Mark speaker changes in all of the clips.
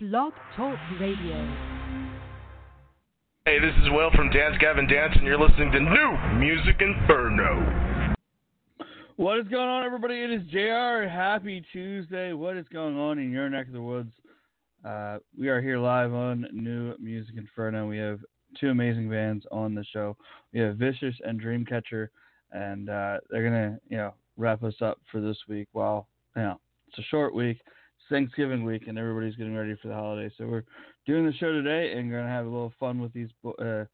Speaker 1: Blog Talk Radio.
Speaker 2: Hey, this is Will from Dance Gavin Dance, and you're listening to New Music Inferno.
Speaker 3: What is going on, everybody? It is JR. Happy Tuesday. What is going on in your neck of the woods? Uh, we are here live on New Music Inferno. We have two amazing bands on the show. We have Vicious and Dreamcatcher, and uh, they're gonna, you know, wrap us up for this week. While you know, it's a short week. Thanksgiving week and everybody's getting ready for the holiday. So we're doing the show today and going to have a little fun with these uh,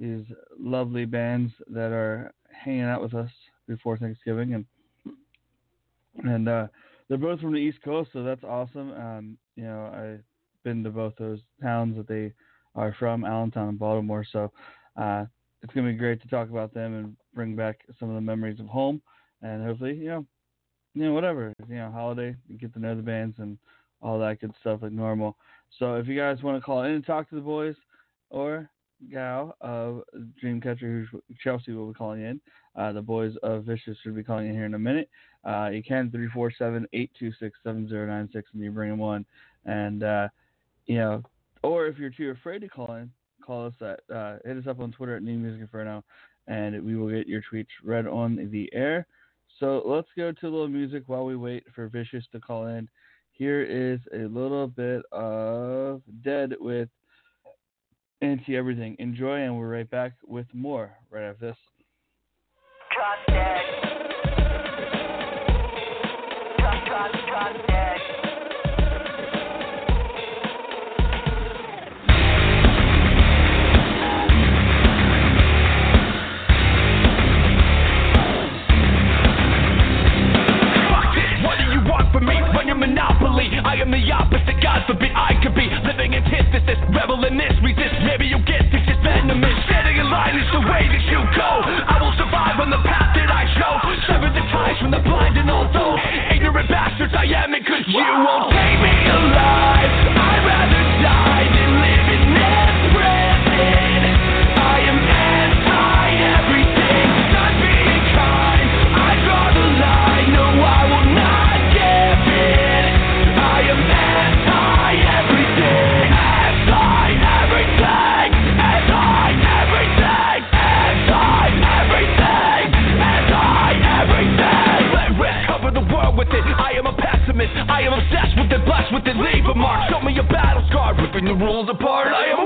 Speaker 3: these lovely bands that are hanging out with us before Thanksgiving and and uh, they're both from the East Coast, so that's awesome. Um, you know, I've been to both those towns that they are from, Allentown and Baltimore. So uh, it's gonna be great to talk about them and bring back some of the memories of home, and hopefully, you know, you know, whatever, you know, holiday, get to know the bands and all that good stuff like normal. So if you guys want to call in and talk to the boys or gal of Dreamcatcher, who Chelsea will be calling in, uh, the boys of Vicious should be calling in here in a minute. Uh, you can 347-826-7096 and you bring them on. And, uh, you know, or if you're too afraid to call in, call us at, uh, hit us up on Twitter at New Music Inferno and we will get your tweets read on the air. So let's go to a little music while we wait for Vicious to call in. Here is a little bit of Dead with Anti Everything. Enjoy, and we're right back with more right after this.
Speaker 4: Drop dead. Drop, drop, drop
Speaker 5: The opposite. God forbid I could be living in antithesis, rebel in this, resist. Maybe you'll get this is venomous. Standing in line is the way that you go. I will survive on the path that I chose. Sever the ties from the blind and all those ignorant bastards I am in control. You won't Leave a mark. Show me a battle scar, ripping the rules apart. I am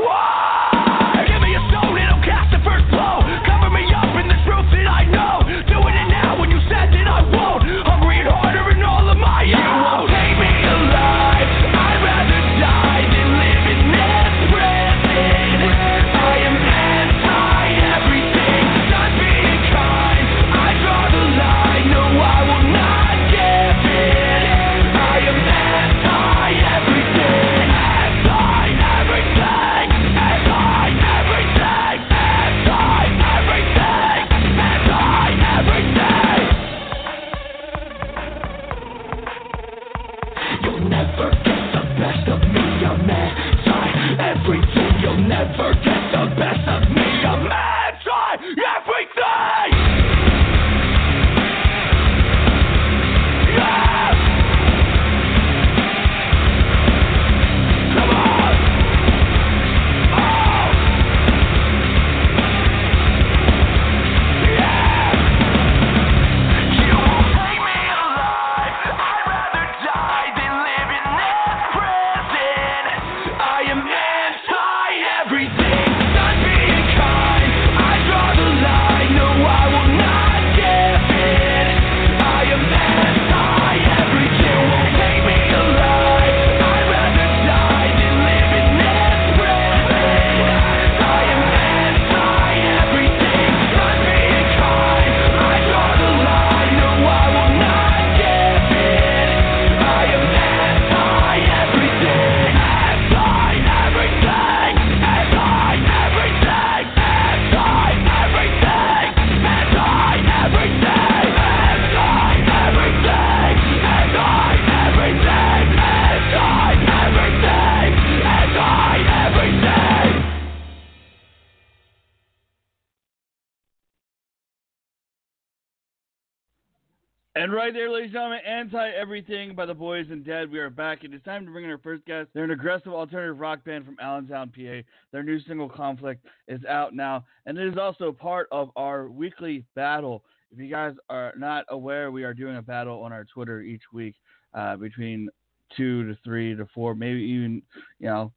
Speaker 5: And
Speaker 3: right there, ladies and gentlemen, Anti Everything by the Boys and Dead. We are back. And It is time to bring in our first guest. They're an aggressive alternative rock band from Allentown, PA. Their new single, Conflict, is out now, and it is also part of our weekly battle. If you guys are not aware, we are doing a battle on our Twitter each week uh, between two to three to four, maybe even, you know,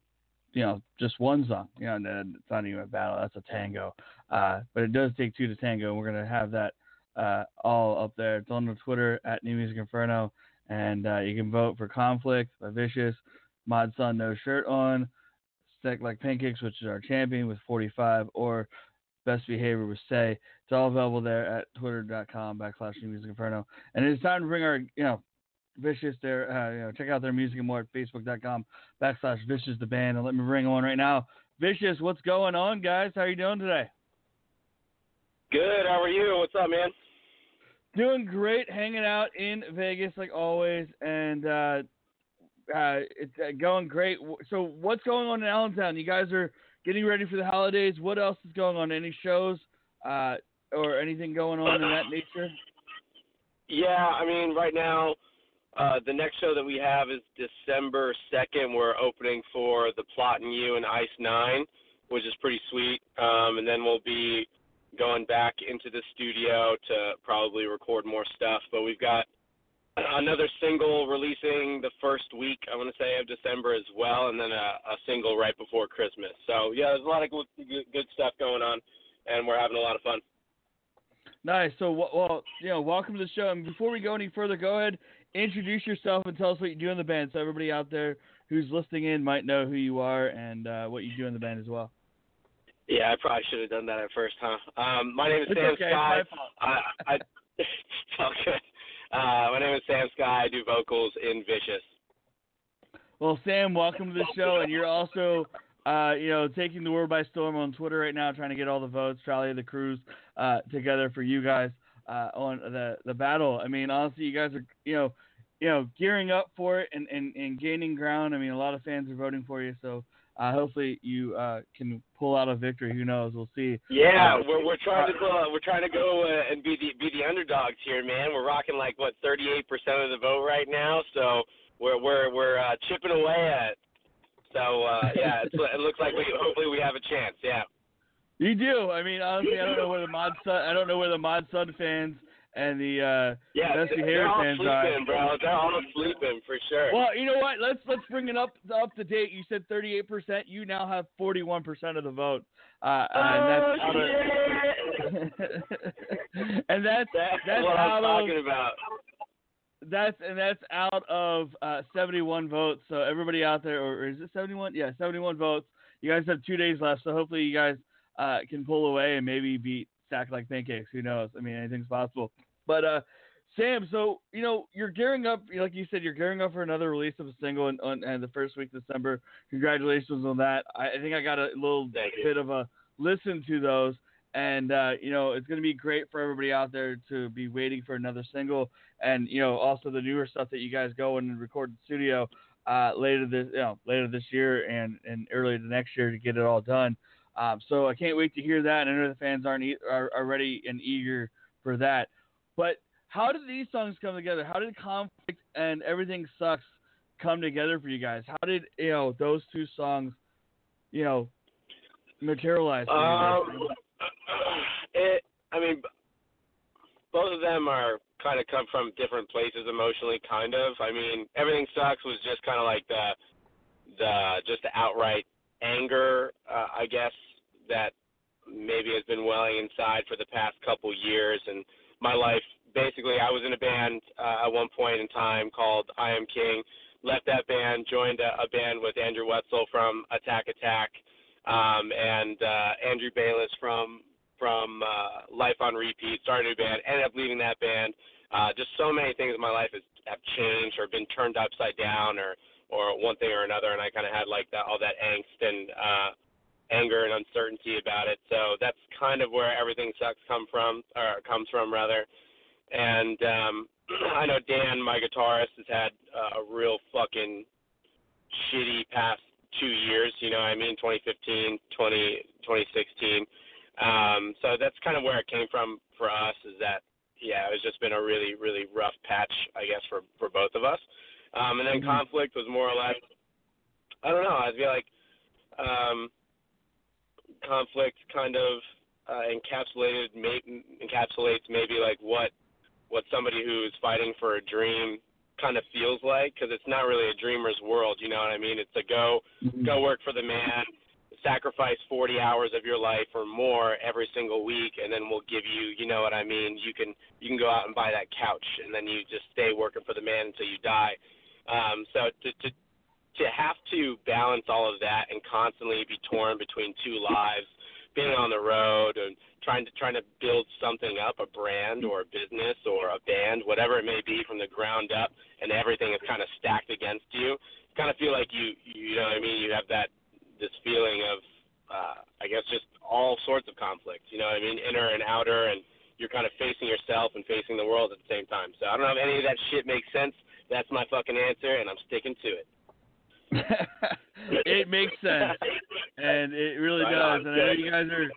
Speaker 3: you know, just one song. You know, it's not even a battle. That's a tango. Uh, but it does take two to tango, and we're gonna have that uh, all up there. It's on the Twitter at New Music Inferno, and uh, you can vote for Conflict by Vicious, Mod Sun No Shirt On, Stack Like Pancakes, which is our champion with 45, or Best Behavior with Say. It's all available there at twitter.com backslash New Music Inferno. And it's time to bring our, you know, Vicious there. Uh, you know, check out their music and more at facebook.com backslash Vicious the band. And let me bring on right now. Vicious, what's going on, guys? How are you doing today?
Speaker 6: Good. How are you? What's up, man?
Speaker 3: Doing great, hanging out in Vegas like always, and uh, uh, it's uh, going great. So, what's going on in Allentown? You guys are getting ready for the holidays. What else is going on? Any shows uh, or anything going on in that nature?
Speaker 6: Yeah, I mean, right now, uh, the next show that we have is December 2nd. We're opening for The Plot in You and Ice Nine, which is pretty sweet. Um, and then we'll be going back into the studio to probably record more stuff. But we've got another single releasing the first week, I want to say, of December as well, and then a, a single right before Christmas. So, yeah, there's a lot of good, good stuff going on, and we're having a lot of fun.
Speaker 3: Nice. So, well, you know, welcome to the show. And before we go any further, go ahead, introduce yourself and tell us what you do in the band, so everybody out there who's listening in might know who you are and uh, what you do in the band as well.
Speaker 6: Yeah, I probably should have done that at first, huh? Um, my name is
Speaker 3: It's
Speaker 6: Sam
Speaker 3: okay,
Speaker 6: Sky.
Speaker 3: it's my fault.
Speaker 6: I, I, it's all good. Uh, my name is Sam Sky. I do vocals in Vicious.
Speaker 3: Well, Sam, welcome to the show, and you're also, uh, you know, taking the world by storm on Twitter right now, trying to get all the votes, rally the crews uh, together for you guys uh, on the the battle. I mean, honestly, you guys are, you know, you know, gearing up for it and, and, and gaining ground. I mean, a lot of fans are voting for you, so uh, hopefully you uh, can pull out a victory. Who knows? We'll see.
Speaker 6: Yeah,
Speaker 3: Uh,
Speaker 6: we're we're trying to uh, we're trying to go uh, and be the be the underdogs here, man. We're rocking like what 38% of the vote right now, so we're we're we're uh, chipping away at. it. So uh, yeah, it's, it looks like we hopefully we have a chance. Yeah.
Speaker 3: You do. I mean, honestly, I don't know where the mod sun. I don't know where the mod sun fans and the uh,
Speaker 6: Yeah,
Speaker 3: best
Speaker 6: they're,
Speaker 3: behavior
Speaker 6: they're all
Speaker 3: fans are.
Speaker 6: sleeping, bro. They're all sleeping for sure.
Speaker 3: Well, you know what? Let's let's bring it up up to date. You said 38%. You now have 41% of the vote. Uh, and that's
Speaker 6: oh,
Speaker 3: of,
Speaker 6: shit.
Speaker 3: and that's
Speaker 6: That's
Speaker 3: that's
Speaker 6: what I'm
Speaker 3: of
Speaker 6: talking about.
Speaker 3: that's and that's out of uh, 71 votes. So everybody out there, or is it 71? Yeah, 71 votes. You guys have two days left, so hopefully you guys uh, can pull away and maybe beat Stack Like Pancakes. Who knows? I mean, anything's possible. But uh, Sam, so you know you're gearing up, like you said, you're gearing up for another release of a single in, on, in the first week of December. Congratulations on that. I, I think I got a little
Speaker 6: Thank you.
Speaker 3: bit of a listen to those. And uh, you know it's going to be great for everybody out there to be waiting for another single, and you know also the newer stuff that you guys go in and record in the studio uh, later this you know later this year and and early the next year to get it all done. Um, so I can't wait to hear that. And I know the fans aren't e- are, are ready and eager for that. But how did these songs come together? How did conflict and everything sucks come together for you guys? How did you know those two songs, you know, materialize?
Speaker 6: Um, it. I mean, both of them are kind of come from different places emotionally. Kind of. I mean, everything sucks was just kind of like the the just the outright anger, uh, I guess, that maybe has been welling inside for the past couple years. And my life, basically, I was in a band uh, at one point in time called I Am King. Left that band, joined a, a band with Andrew Wetzel from Attack Attack, um, and uh, Andrew Bayless from from uh, Life on Repeat. Started a new band, ended up leaving that band. Uh, just so many things in my life has, have changed or been turned upside down or or one thing or another, and I kind of had like that all that angst and uh, anger and uncertainty about it. So that's kind of where everything sucks come from or comes from rather. And um, I know Dan, my guitarist, has had uh, a real fucking shitty past two years. You know, what I mean, 2015, 20, 2016. Um, so that's kind of where it came from for us. Is that yeah, it's just been a really really rough patch, I guess, for for both of us. Um, and then
Speaker 3: Mhm.
Speaker 6: conflict was more or less, I don't know. I feel like um, conflict kind of uh, encapsulated may, encapsulates maybe like what what somebody who is fighting for a dream kind of feels like because it's not really a dreamer's world. You know what I mean? It's a go go work for the man, sacrifice 40 hours of your life or more every single week, and then we'll give you, you know what I mean? You can you can go out and buy that couch, and then you just stay working for the man until you die. Um, so to to to have to balance all of that and constantly be torn between two lives, being on the road and trying to trying to build something up, a brand or a business or a band, whatever it may be, from the ground up, and everything is kind of stacked against you. Kind of feel like you you know what I mean? You have that this feeling of uh, I guess just all sorts of conflicts. You know what I mean? Inner and outer, and you're kind of facing yourself and facing the world at the same time. So I don't know if any of that shit makes sense. That's my fucking answer, and I'm sticking to it.
Speaker 3: it makes sense, and it really does. And I know you guys are,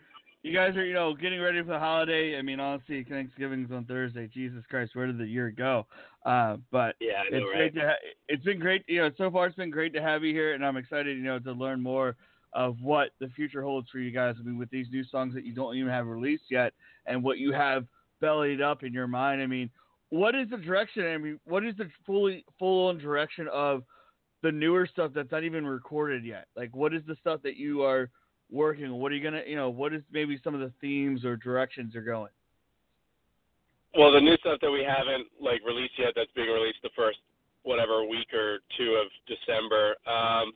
Speaker 3: you guys are, you know, getting ready for the holiday. I mean, honestly, Thanksgiving's on Thursday. Jesus Christ, where did the year go? Uh, but
Speaker 6: Yeah, know,
Speaker 3: it's
Speaker 6: right?
Speaker 3: great to ha- it's been great. You know, so far it's been great to have you here, and I'm excited, you know, to learn more of what the future holds for you guys. I mean, with these new songs that you don't even have released yet, and what you have bellied up in your mind. I mean, what is the direction? I mean, what is the fully full on direction of the newer stuff that's not even recorded yet? Like, what is the stuff that you are working? What are you gonna, you know, what is maybe some of the themes or directions are going?
Speaker 6: Well, the new stuff that we haven't like released yet, that's being released the first whatever week or two of December. Um,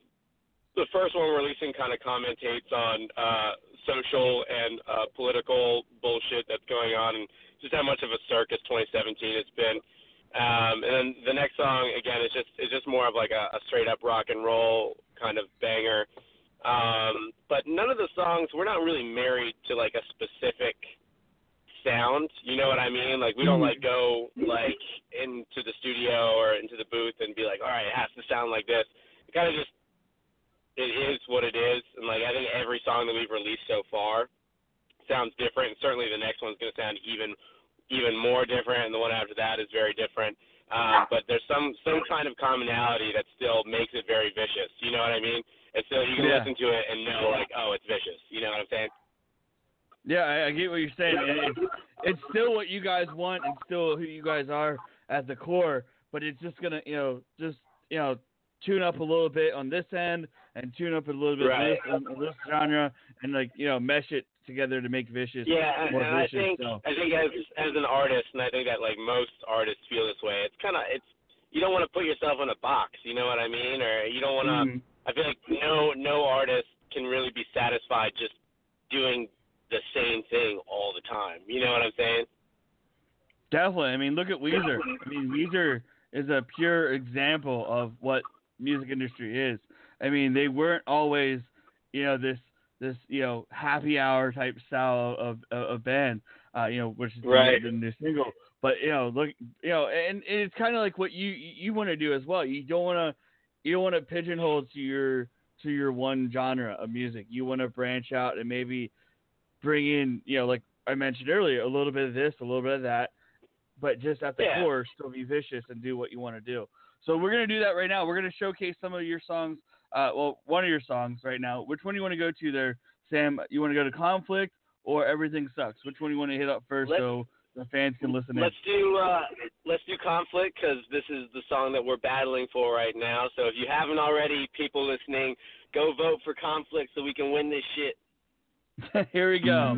Speaker 6: the first one we're releasing kind of commentates on uh, social and uh, political bullshit that's going on, and just how much of a circus 2017 it's been. Um, and then the next song again is just it's just more of like a, a straight up rock and roll kind of banger. Um, but none of the songs we're not really married to like a specific sound. You know what I mean? Like we don't like go like into the studio or into the booth and be like, all right, it has to sound like this. It kind of just it is what it is, and like I think every song that we've released so far sounds different. And certainly the next one's going to sound even even more different, and the one after that is very different. Um, but there's some some kind of commonality that still makes it very vicious. You know what I mean? And so you can
Speaker 3: Yeah.
Speaker 6: listen to it and know like, oh, it's vicious. You know what I'm saying?
Speaker 3: Yeah, I, I get what you're saying. It's, it's still what you guys want and still who you guys are at the core, but it's just gonna, you know, just you know, tune up a little bit on this end and tune up a little bit
Speaker 6: Right.
Speaker 3: this on this genre and like you know mesh it together to make vicious
Speaker 6: Yeah, and,
Speaker 3: more
Speaker 6: and I think
Speaker 3: so.
Speaker 6: I think as as an artist, and I think that like most artists feel this way. It's kind of it's you don't want to put yourself in a box. You know what I mean? Or you don't want to.
Speaker 3: Mhm.
Speaker 6: I feel like no no artist can really be satisfied just doing the same thing all the time. You know what I'm saying?
Speaker 3: Definitely. I mean, look at Weezer. I mean, Weezer is a pure example of what music industry is. I mean, they weren't always, you know, this this you know happy hour type style of of, of band, uh, you know, which is
Speaker 6: Right.
Speaker 3: the, new single. But you know, look, you know, and, and it's kind of like what you you want to do as well. You don't want to you don't want to pigeonhole to your to your one genre of music. You want to branch out and maybe bring in, you know, like I mentioned earlier, a little bit of this, a little bit of that, but just at the
Speaker 6: Yeah.
Speaker 3: core, still be vicious and do what you want to do. So we're gonna do that right now. We're gonna showcase some of your songs. Uh, well, one of your songs right now. Which one do you want to go to there, Sam? You want to go to Conflict or Everything Sucks? Which one do you want to hit up 1st
Speaker 6: Let's-
Speaker 3: so the fans can listen in?
Speaker 6: Let's do uh, let's do conflict because this is the song that we're battling for right now. So if you haven't already, people listening, go vote for conflict so we can win this shit.
Speaker 3: Here we go.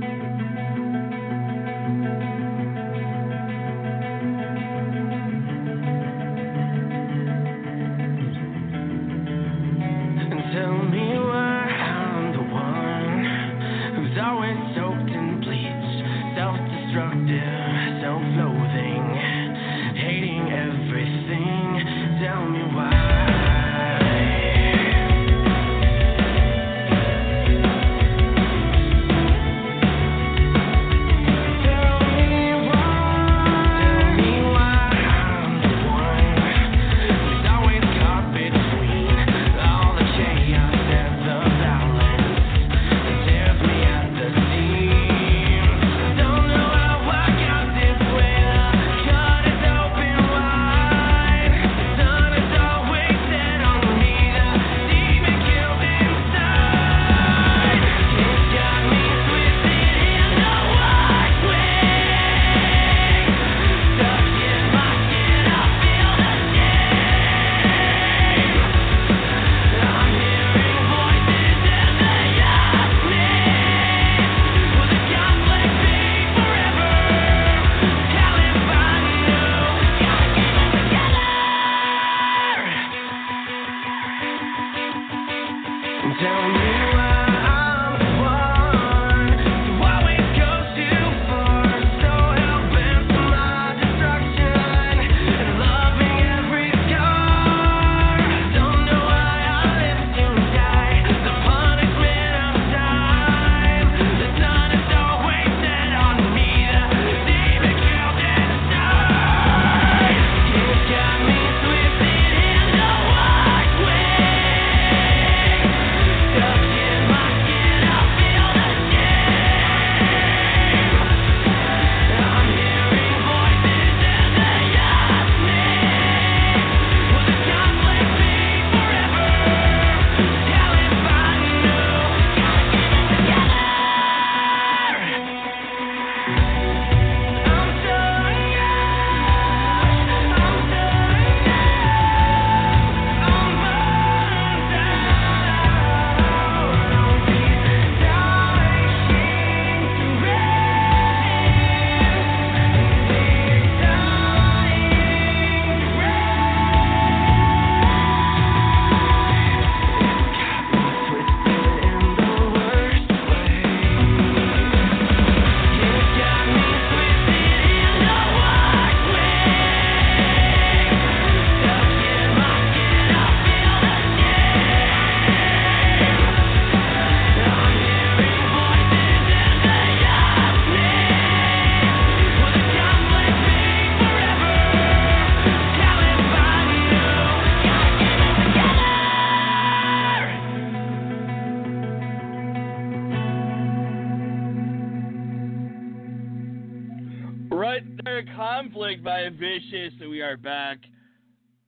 Speaker 3: There, conflict by Vicious, and we are back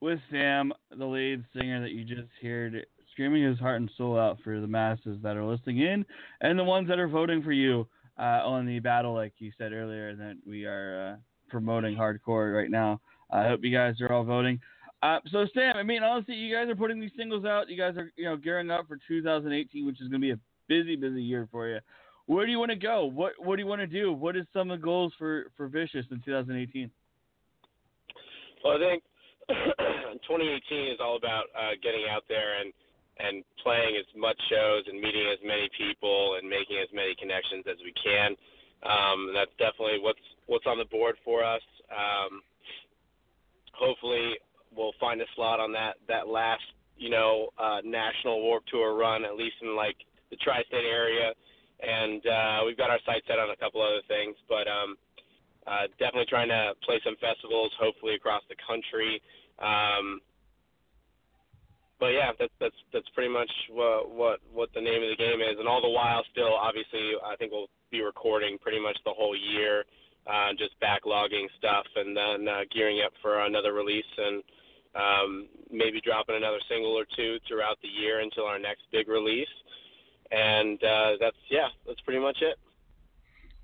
Speaker 3: with Sam, the lead singer that you just heard, screaming his heart and soul out for the masses that are listening in and the ones that are voting for you uh, on the battle, like you said earlier, that we are uh, promoting hardcore right now. I hope you guys are all voting. Uh, so Sam, I mean, honestly, you guys are putting these singles out. You guys are, you know, gearing up for 2018, which is going to be a busy, busy year for you. Where do you want to go? What What do you want to do? What is some of the goals for for Vicious in 2018?
Speaker 6: Well, I think 2018 is all about uh, getting out there and and playing as much shows and meeting as many people and making as many connections as we can. Um, that's definitely what's what's on the board for us. Um, hopefully, we'll find a slot on that that last you know uh, national Warped Tour run, at least in like the tri-state area. And uh, we've got our sights set on a couple other things, but um, uh, definitely trying to play some festivals, hopefully across the country. Um, but yeah, that's that's that's pretty much what what what the name of the game is, and all the while, still, obviously, I think we'll be recording pretty much the whole year, uh, just backlogging stuff, and then uh, gearing up for another release, and um, maybe dropping another single or two throughout the year until our next big release. And uh, that's yeah, that's pretty much it.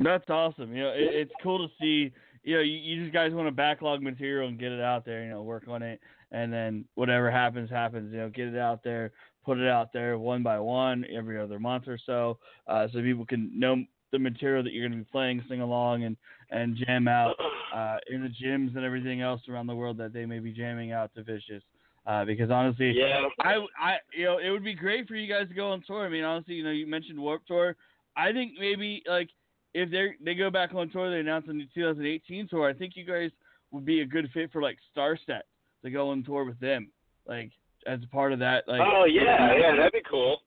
Speaker 3: That's awesome. You know, it, it's cool to see. You know, you, you just guys want to backlog material and get it out there. You know, work on it, and then whatever happens, happens. You know, get it out there, put it out there one by one every other month or so, uh, so people can know the material that you're going to be playing, sing along, and and jam out uh, in the gyms and everything else around the world that they may be jamming out to Vicious. Uh, because honestly,
Speaker 6: Yeah.
Speaker 3: I, I, you know, it would be great for you guys to go on tour. I mean, honestly, you know, you mentioned Warped Tour. I think maybe like if they they go back on tour, they announce a new 2018 tour. I think you guys would be a good fit for like Starset to go on tour with them, like as a part of that. Like,
Speaker 6: oh yeah, yeah, that'd be cool.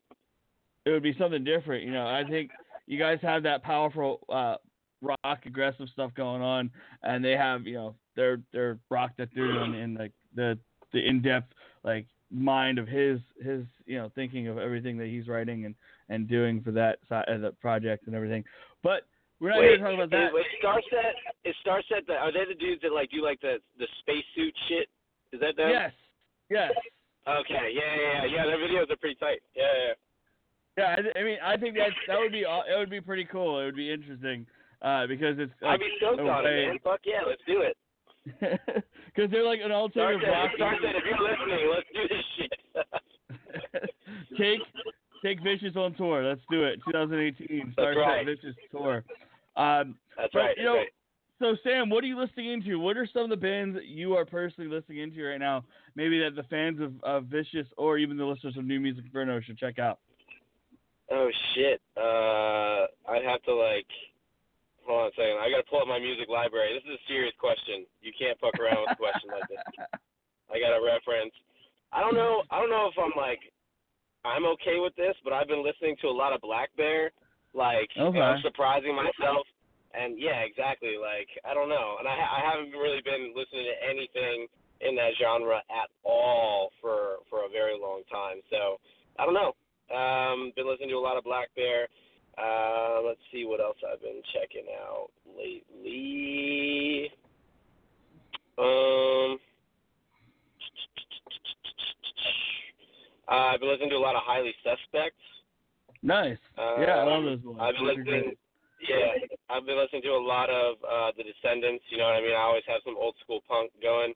Speaker 3: it would be something different. You know, I think you guys have that powerful uh, rock aggressive stuff going on, and they have you know their their rock that they're doing in like the the in depth like mind of his his you know thinking of everything that he's writing and and doing for that side of the project and everything. But we're not here
Speaker 6: Wait,
Speaker 3: to talk about that.
Speaker 6: Wait, Starset is Starset. The, are they the dudes that like do like the the spacesuit shit? Is that them?
Speaker 3: Yes, yes.
Speaker 6: Okay. Yeah, yeah, yeah. Yeah, their videos are pretty tight. Yeah, yeah.
Speaker 3: Yeah, I, I mean, I think that that would be it would be pretty cool. It would be interesting uh, because it's
Speaker 6: I'd
Speaker 3: like,
Speaker 6: be stoked on it, man. Fuck yeah, let's do it.
Speaker 3: because they're like an alternative rock.
Speaker 6: Starset, if you're listening, let's do this shit.
Speaker 3: take take Vicious on tour. Let's do it. 2018
Speaker 6: That's
Speaker 3: Starset
Speaker 6: right.
Speaker 3: Vicious tour. Um,
Speaker 6: That's
Speaker 3: But,
Speaker 6: right.
Speaker 3: you know,
Speaker 6: right.
Speaker 3: so Sam, what are you listening into? What are some of the bands that you are personally listening into right now? Maybe that the fans of, of Vicious or even the listeners of New Music Inferno should check out.
Speaker 6: Oh shit. Uh, I'd have to like. Hold on a second. I gotta pull up my music library. This is a serious question. You can't fuck around with a question like this. I got a reference. I don't know. I don't know if I'm like. I'm okay with this, but I've been listening to a lot of blackbear. Like, and I'm surprising myself. And yeah, exactly. Like, I don't know. And I, I haven't really been listening to anything in that genre at all for for a very long time. So I don't know. Um, been listening to a lot of blackbear. Uh, let's see what else I've been checking out lately. Um, uh, I've been listening to a lot of Highly Suspects.
Speaker 3: Nice.
Speaker 6: Uh,
Speaker 3: yeah, I love those ones.
Speaker 6: I've been
Speaker 3: Those are great.
Speaker 6: listening. Yeah, I've been listening to a lot of uh, the Descendents. You know what I mean? I always have some old school punk going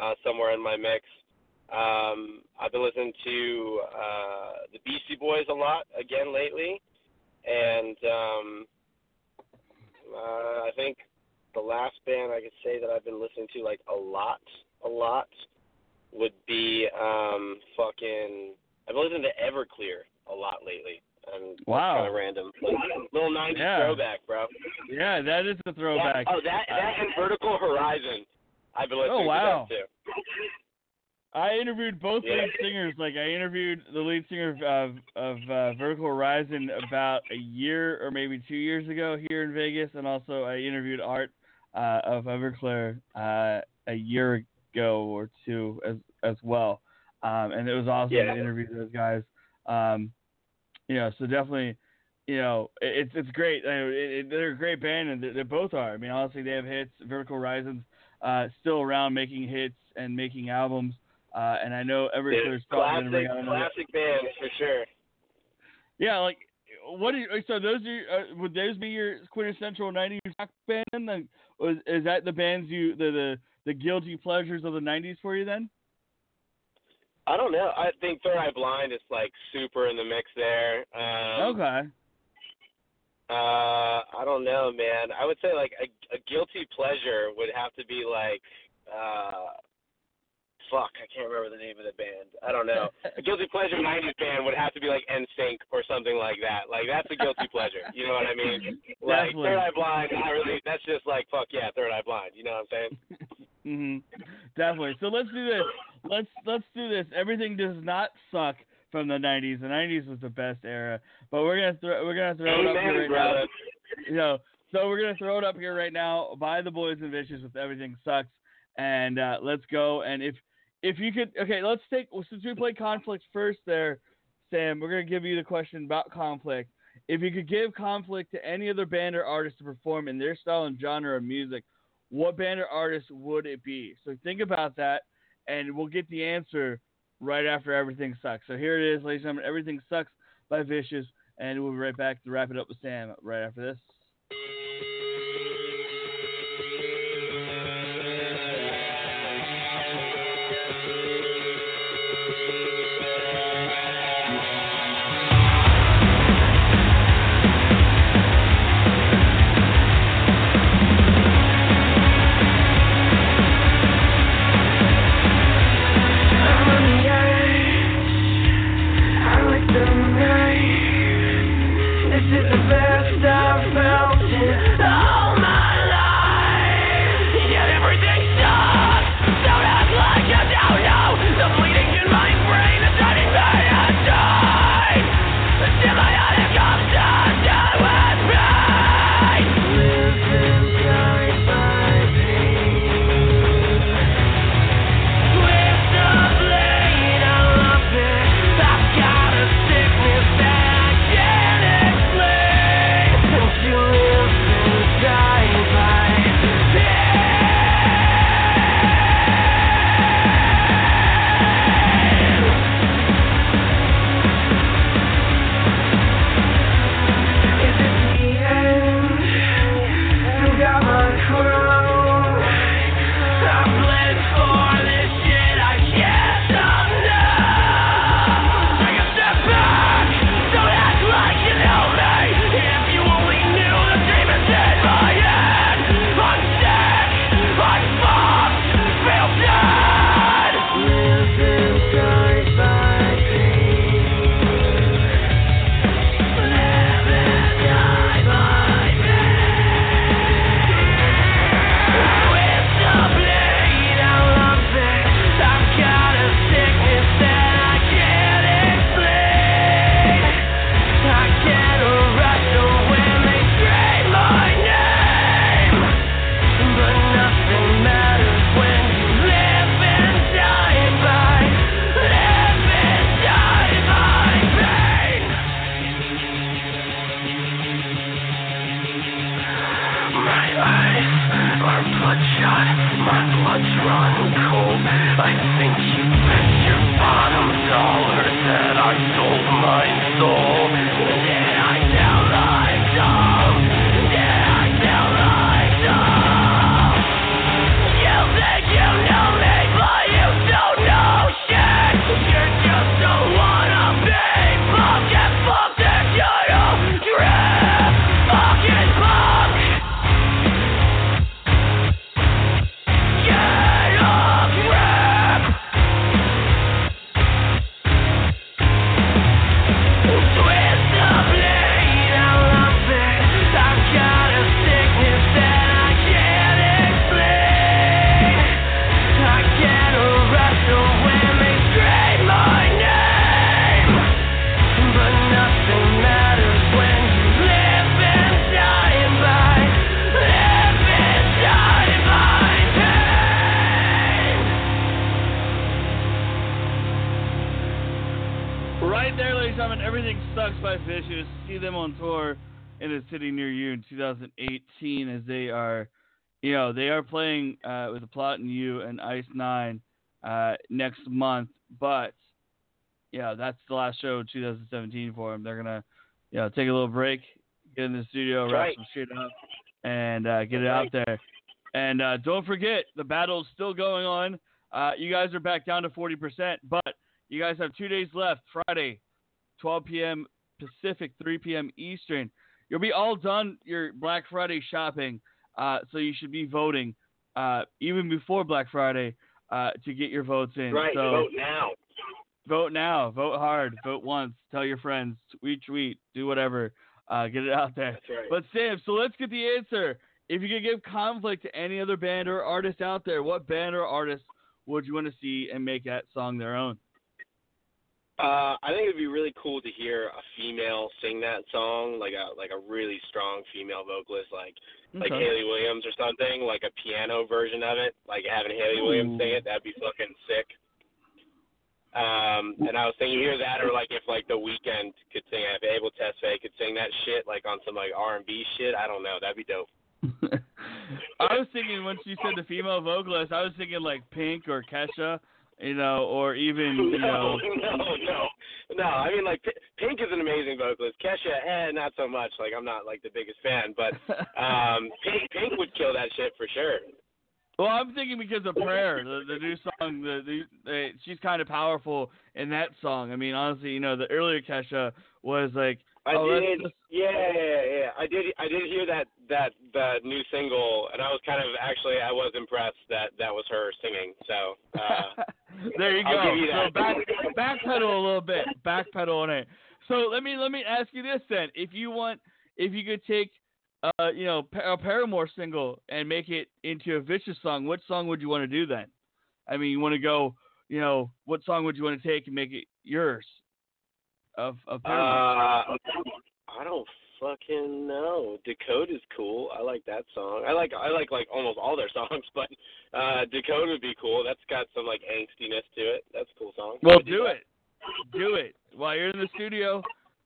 Speaker 6: uh, somewhere in my mix. Um, I've been listening to uh, the Beastie Boys a lot again lately, and um, uh, I think the last band I could say that I've been listening to like a lot, a lot, would be um, fucking. I've been listening to Everclear a lot lately. And
Speaker 3: Wow.
Speaker 6: kind of random. Little 90s
Speaker 3: Yeah.
Speaker 6: throwback, bro.
Speaker 3: Yeah, that is a throwback.
Speaker 6: That, oh, that that and Vertical Horizon. I've been listening
Speaker 3: Oh, wow.
Speaker 6: to that too.
Speaker 3: I interviewed both
Speaker 6: Yeah.
Speaker 3: lead singers. Like I interviewed the lead singer of of uh, Vertical Horizon about a year or maybe two years ago here in Vegas, and also I interviewed Art uh, of Everclear uh, a year ago or two as as well. Um, and it was awesome
Speaker 6: Yeah.
Speaker 3: to interview those guys. Um, you know, so definitely, you know, it, it's it's great. I it, it, they're a great band, and they, they both are. I mean, honestly, they have hits. Vertical Horizon's uh, still around making hits and making albums. Uh, and I know Everclear's probably going to bring
Speaker 6: classic,
Speaker 3: out another.
Speaker 6: classic band for sure.
Speaker 3: Yeah, like what? Do you, so those are uh, would those be your quintessential '90s rock band? Then was is that the bands you the the the guilty pleasures of the '90s for you then?
Speaker 6: I don't know. I think Third Eye Blind is like super in the mix there. Um,
Speaker 3: okay.
Speaker 6: Uh, I don't know, man. I would say like a, a guilty pleasure would have to be like, uh, fuck, I can't remember the name of the band. I don't know. A guilty pleasure '90s band would have to be like NSYNC or something like that. Like that's a guilty pleasure. You know what I mean? Like
Speaker 3: Definitely.
Speaker 6: Third Eye Blind, not really. That's just like fuck yeah, Third Eye Blind. You know what I'm saying?
Speaker 3: hmm Definitely. So let's do this. Let's let's do this. Everything does not suck from the '90s. The '90s was the best era, but we're gonna throw we're gonna throw it up here
Speaker 6: Amen,
Speaker 3: right now. you know, so we're gonna throw it up here right now by the boys and vicious with everything sucks, and uh, let's go. And if if you could, okay, let's take well, since we played conflict first there, Sam. We're gonna give you the question about conflict. If you could give conflict to any other band or artist to perform in their style and genre of music, what band or artist would it be? So think about that, and we'll get the answer right after everything sucks. So here it is, ladies and gentlemen. Everything sucks by Vicious, and we'll be right back to wrap it up with Sam right after this.
Speaker 4: This a
Speaker 3: city near you in 2018 as they are, you know, they are playing uh, with the Plot in You and Ice Nine uh, next month. But yeah, that's the last show of 2017 for them. They're gonna, you know, take a little break, get in the studio, wrap
Speaker 6: right.
Speaker 3: some shit up, and uh, get it out there. And uh, don't forget, the battle's still going on. Uh, you guys are back down to 40%, but you guys have two days left. Friday, 12 p.m. Pacific, 3 p.m. Eastern. You'll be all done your Black Friday shopping, uh, so you should be voting uh, even before Black Friday uh, to get your votes in.
Speaker 6: Right.
Speaker 3: So
Speaker 6: Vote now.
Speaker 3: vote now, vote hard, vote once, tell your friends, tweet, tweet, do whatever, uh, get it out there.
Speaker 6: Right.
Speaker 3: But Sam, so let's get the answer. If you could give conflict to any other band or artist out there, what band or artist would you want to see and make that song their own?
Speaker 6: Uh, I think it'd be really cool to hear a female sing that song, like a like a really strong female vocalist, like like
Speaker 3: Okay.
Speaker 6: Hayley Williams or something, like a piano version of it, like having Hayley Williams sing it. That'd be fucking sick. Um, and I was thinking either that or like if like the Weeknd could sing it, if Abel Tesfaye could sing that shit like on some like R and B shit. I don't know. That'd be dope.
Speaker 3: I was thinking once you said the female vocalist, I was thinking like Pink or Kesha, you know, or even you know.
Speaker 6: no, no, no, no. I mean, like Pink is an amazing vocalist. Kesha, eh, not so much. Like I'm not like the biggest fan, but um, Pink, Pink would kill that shit for sure.
Speaker 3: Well, I'm thinking because of prayer, the the new song, the, the, the she's kind of powerful in that song. I mean, honestly, you know, the earlier Kesha was like,
Speaker 6: I
Speaker 3: oh,
Speaker 6: did,
Speaker 3: just-
Speaker 6: yeah, yeah, yeah. I did, I did hear that that that new single, and I was kind of actually I was impressed that that was her singing. So uh,
Speaker 3: there you go.
Speaker 6: I'll give you
Speaker 3: So back backpedal a little bit, backpedal on it. So let me let me ask you this then: if you want, if you could take, uh, you know, a Paramore single and make it into a Vicious song, what song would you want to do then? I mean, you want to go, you know, what song would you want to take and make it yours? Of of Paramore.
Speaker 6: uh, I don't fucking know. Dakota's cool. I like that song. I like I like like almost all their songs, but uh Dakota would be cool. That's got some like angstiness to it. That's a cool song.
Speaker 3: Well,
Speaker 6: I'd
Speaker 3: do it. Do it. While you're in the studio,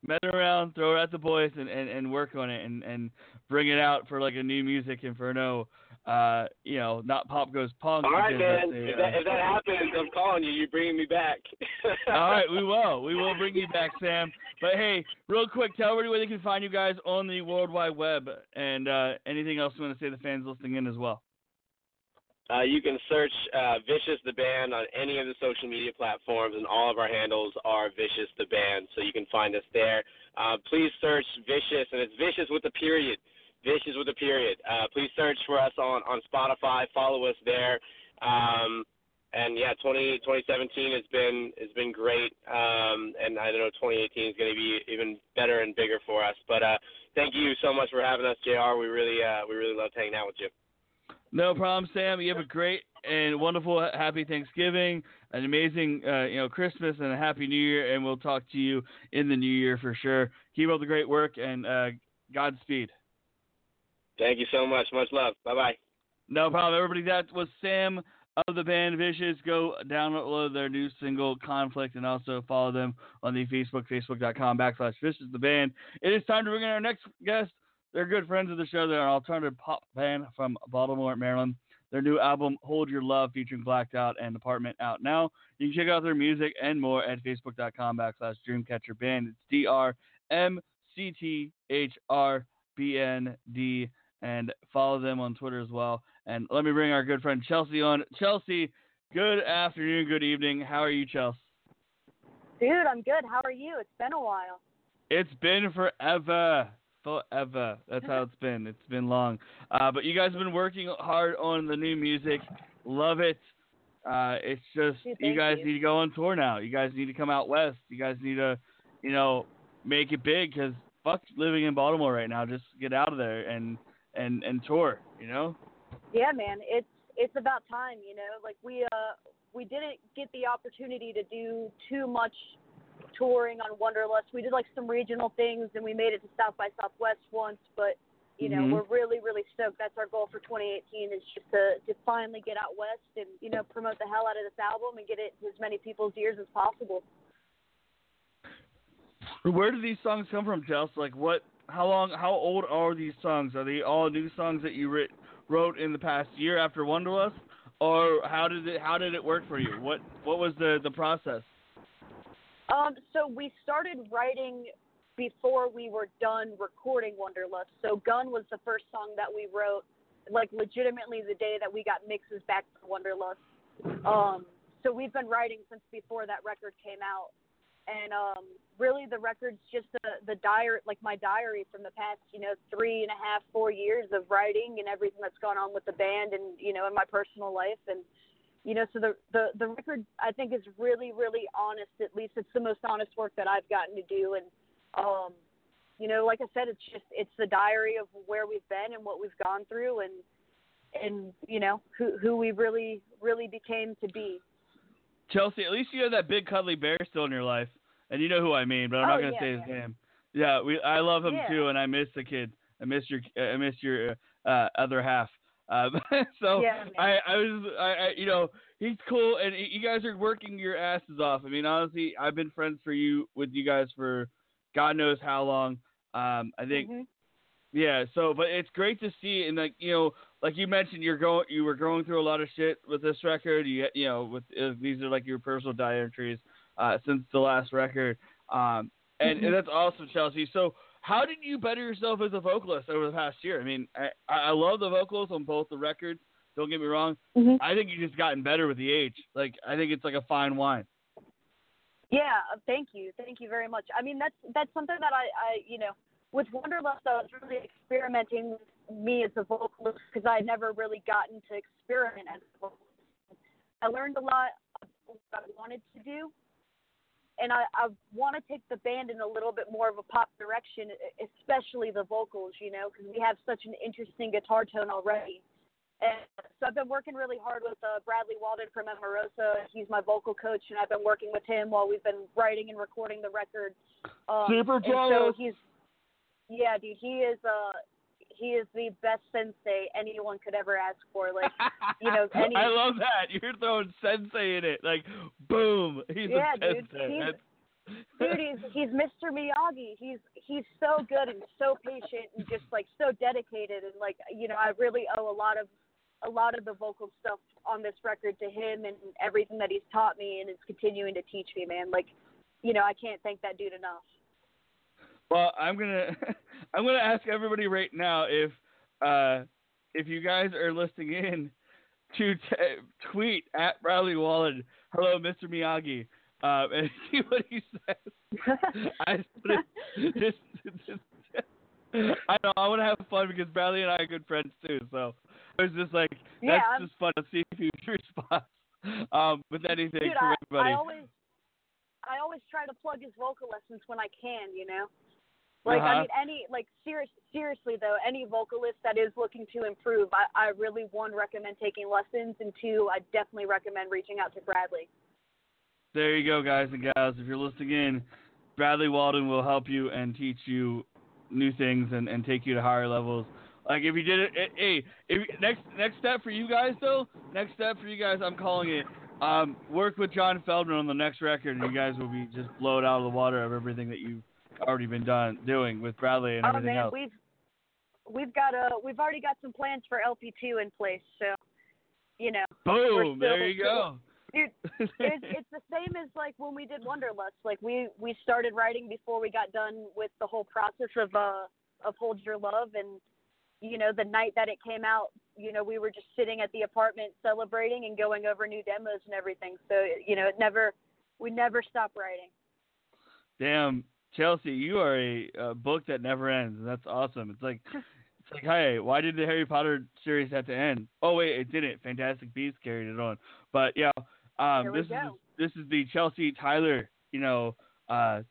Speaker 3: mess around, throw it at the boys, and, and, and work on it, and, and bring it out for like a new music inferno. Uh, you know, not pop goes punk.
Speaker 6: All right, man. If that,
Speaker 3: uh,
Speaker 6: if that happens, I'm calling you. You're bringing me back.
Speaker 3: all right, we will. We will bring you back, Sam. But hey, real quick, tell everybody where they can find you guys on the World Wide Web, and uh, anything else you want to say to the fans listening in as well.
Speaker 6: Uh, you can search uh, Vicious the Band on any of the social media platforms, and all of our handles are Vicious the Band, so you can find us there. Uh, please search Vicious, and it's Vicious with a period. Vicious with a period. Uh, please search for us on, on Spotify. Follow us there. Um, and yeah, 20, 2017 has been has been great, um, and I don't know 2018 is going to be even better and bigger for us. But uh, thank you so much for having us, Jr. We really uh, we really loved hanging out with you.
Speaker 3: No problem, Sam. You have a great and wonderful happy Thanksgiving, an amazing uh, you know Christmas, and a happy New Year. And we'll talk to you in the new year for sure. Keep up the great work and uh, Godspeed.
Speaker 6: Thank you so much. Much love. Bye bye.
Speaker 3: No problem, everybody. That was Sam of the band Vicious. Go download their new single Conflict and also follow them on the Facebook, facebook.com backslash Vicious the band. It is time to bring in our next guest. They're good friends of the show. They're an alternative pop band from Baltimore, Maryland. Their new album, Hold Your Love, featuring Blacked Out and Apartment, out now. You can check out their music and more at facebook.com backslash Dreamcatcher Band. It's D R M C T H R B N D. And follow them on Twitter as well. And let me bring our good friend Chelsea on. Chelsea, good afternoon, good evening. How are you, Chelsea?
Speaker 7: Dude, I'm good. How are you? It's been a while.
Speaker 3: It's been forever. Forever. That's how it's been. It's been long. Uh, but you guys have been working hard on the new music. Love it. Uh, it's just
Speaker 7: Dude,
Speaker 3: you guys
Speaker 7: you.
Speaker 3: need to go on tour now. You guys need to come out west. You guys need to, you know, make it big because fuck living in Baltimore right now. Just get out of there and and and tour. You know.
Speaker 7: Yeah, man. It's it's about time, you know. Like we uh we didn't get the opportunity to do too much touring on Wonderlust. We did like some regional things and we made it to South by Southwest once, but you know,
Speaker 3: Mhm.
Speaker 7: we're really, really stoked. That's our goal for 2018 is just to, to finally get out west and, you know, promote the hell out of this album and get it to as many people's ears as possible.
Speaker 3: Where do these songs come from, Chelsea? Like what? How long? How old are these songs? Are they all new songs that you writ, wrote in the past year after Wonderlust, or how did it how did it work for you? What what was the the process?
Speaker 7: Um, so we started writing before we were done recording Wonderlust. So Gun was the first song that we wrote, like legitimately the day that we got mixes back for Wonderlust. Um, so we've been writing since before that record came out, and um, really the record's just the the diary, like my diary from the past, you know, three and a half, four years of writing and everything that's gone on with the band and you know in my personal life. And you know so the the the record i think is really really honest. At least it's the most honest work that i've gotten to do. And um you know like i said it's just it's the diary of where we've been and what we've gone through and and you know who who we really really became to be
Speaker 3: Chelsea, at least you have that big cuddly bear still in your life, and you know who I mean, but I'm not
Speaker 7: Oh,
Speaker 3: gonna
Speaker 7: yeah,
Speaker 3: say his
Speaker 7: yeah.
Speaker 3: name. Yeah, we I love him
Speaker 7: Yeah.
Speaker 3: too, and I miss the kid. I miss your I miss your uh, other half. Um, so
Speaker 7: Yeah.
Speaker 3: I I was I, I you know he's cool, and you guys are working your asses off. I mean, honestly, I've been friends for you with you guys for God knows how long. Um, I think
Speaker 7: Mhm.
Speaker 3: yeah, so but it's great to see and like you know, like you mentioned, you're going you were going through a lot of shit with this record. You you know, with uh, these are like your personal diary entries uh, since the last record. Um, and, and that's awesome, Chelsea. So how did you better yourself as a vocalist over the past year? I mean, I I love the vocals on both the records. Don't get me wrong.
Speaker 7: Mhm.
Speaker 3: I think you just gotten better with the age. Like I think it's like a fine wine.
Speaker 7: Yeah, thank you, thank you very much. I mean, that's that's something that I, I you know, with Wonderlust, I was really experimenting with me as a vocalist because I had never really gotten to experiment as a vocalist. I learned a lot of what I wanted to do, and I, I want to take the band in a little bit more of a pop direction, especially the vocals, you know, because we have such an interesting guitar tone already. And so I've been working really hard with uh, Bradley Walden from Emarosa. He's my vocal coach, and I've been working with him while we've been writing and recording the record. Um,
Speaker 3: Super
Speaker 7: and so he's, yeah, dude, he is uh, he is the best sensei anyone could ever ask for. Like, you know, any-
Speaker 3: I love that. You're throwing sensei in it. Like, boom. He's
Speaker 7: Yeah,
Speaker 3: a
Speaker 7: dude.
Speaker 3: sensei.
Speaker 7: He's- dude, he's he's Mr. Miyagi. He's he's so good and so patient and just like so dedicated and like you know I really owe a lot of a lot of the vocal stuff on this record to him and everything that he's taught me and is continuing to teach me, man. Like, you know, I can't thank that dude enough.
Speaker 3: Well, I'm gonna I'm gonna ask everybody right now if uh if you guys are listening in to t- tweet at Bradley Walden, hello, Mr. Miyagi, uh, and see what he says. I just, just, just, I know I want to have fun because Bradley and I are good friends too. So it was just like that's
Speaker 7: I'm-
Speaker 3: just fun to see if he responds um, with anything
Speaker 7: Dude,
Speaker 3: from
Speaker 7: I,
Speaker 3: everybody.
Speaker 7: I always I always try to plug his vocal lessons when I can, you know. Like
Speaker 3: Uh-huh.
Speaker 7: I mean any like serious seriously though, any vocalist that is looking to improve, I, I really one recommend taking lessons and two, I definitely recommend reaching out to Bradley.
Speaker 3: There you go, guys and gals. If you're listening in, Bradley Walden will help you and teach you new things and, and take you to higher levels. Like if you did it, it hey, if next next step for you guys though, next step for you guys, I'm calling it. Um, work with John Feldmann on the next record, and you guys will be just blown out of the water of everything that you've already been done doing with Bradley and
Speaker 7: oh
Speaker 3: everything
Speaker 7: man,
Speaker 3: else.
Speaker 7: we've we've got a we've already got some plans for LP two in place, so you know.
Speaker 3: Boom!
Speaker 7: still-
Speaker 3: there you go.
Speaker 7: Dude, it's, it's the same as like when we did Wonderlust. Like we we started writing before we got done with the whole process of uh of Hold Your Love, and you know the night that it came out, you know we were just sitting at the apartment celebrating and going over new demos and everything. So you know it never we never stopped writing.
Speaker 3: Damn, Chelsea, you are a, uh book that never ends. That's awesome. It's like, it's like, hey, why did the Harry Potter series have to end? Oh wait, it didn't. Fantastic Beasts carried it on. But yeah, um, this is this is the Chelsea Tyler, you know, uh,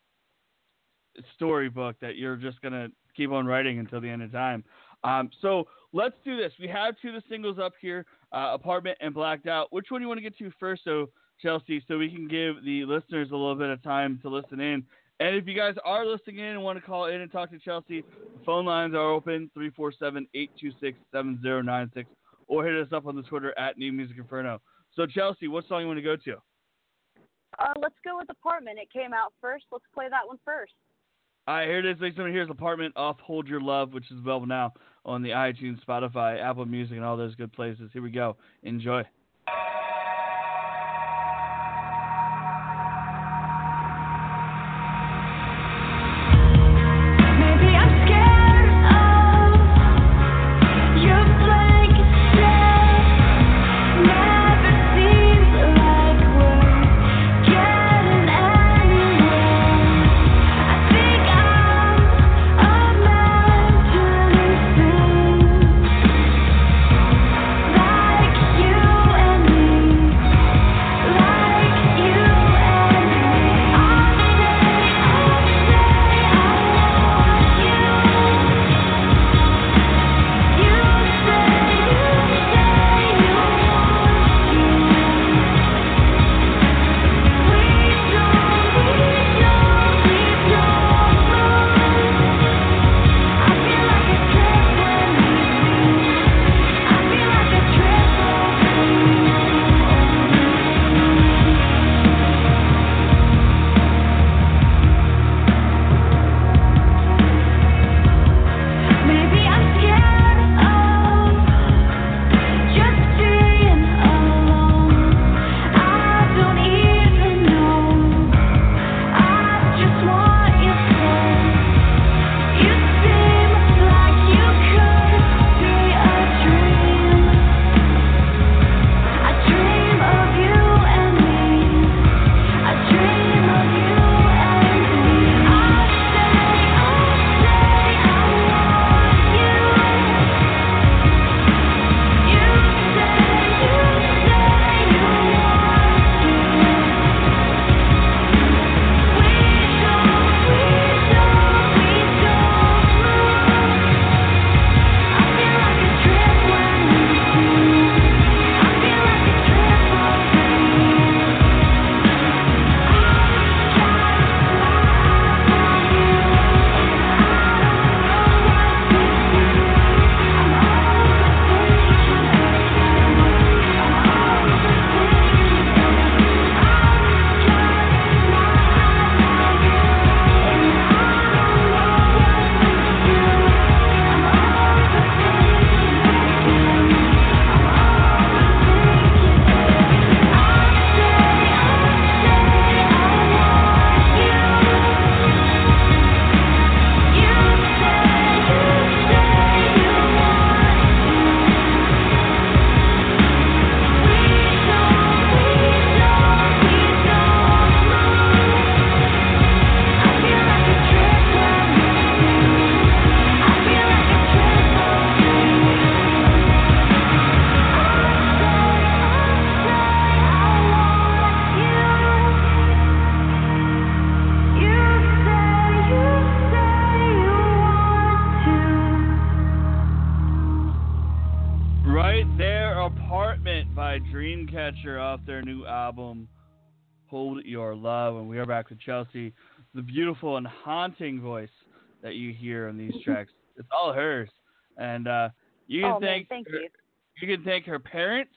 Speaker 3: storybook that you're just gonna keep on writing until the end of time. Um, so let's do this. We have two of the singles up here, uh, Apartment and Blacked Out. Which one do you want to get to first, so Chelsea, so we can give the listeners a little bit of time to listen in. And if you guys are listening in and want to call in and talk to Chelsea, the phone lines are open 347-826-7096 or hit us up on the Twitter at New Music Inferno. So Chelsea, what song you want to go to?
Speaker 7: Uh, let's go with Apartment. It came out first. Let's play that one first.
Speaker 8: All right, here it is, ladies and. Here's Apartment off Hold Your Love, which is available now on the iTunes, Spotify, Apple Music, and all those good places. Here we go. Enjoy. Dreamcatcher off their new album, Hold Your Love. And we are back with Chelsea, the beautiful and haunting voice that you hear on these tracks. It's all hers. And uh, you can
Speaker 7: Oh man,
Speaker 8: thank,
Speaker 7: thank
Speaker 8: her,
Speaker 7: you.
Speaker 8: you can thank her parents.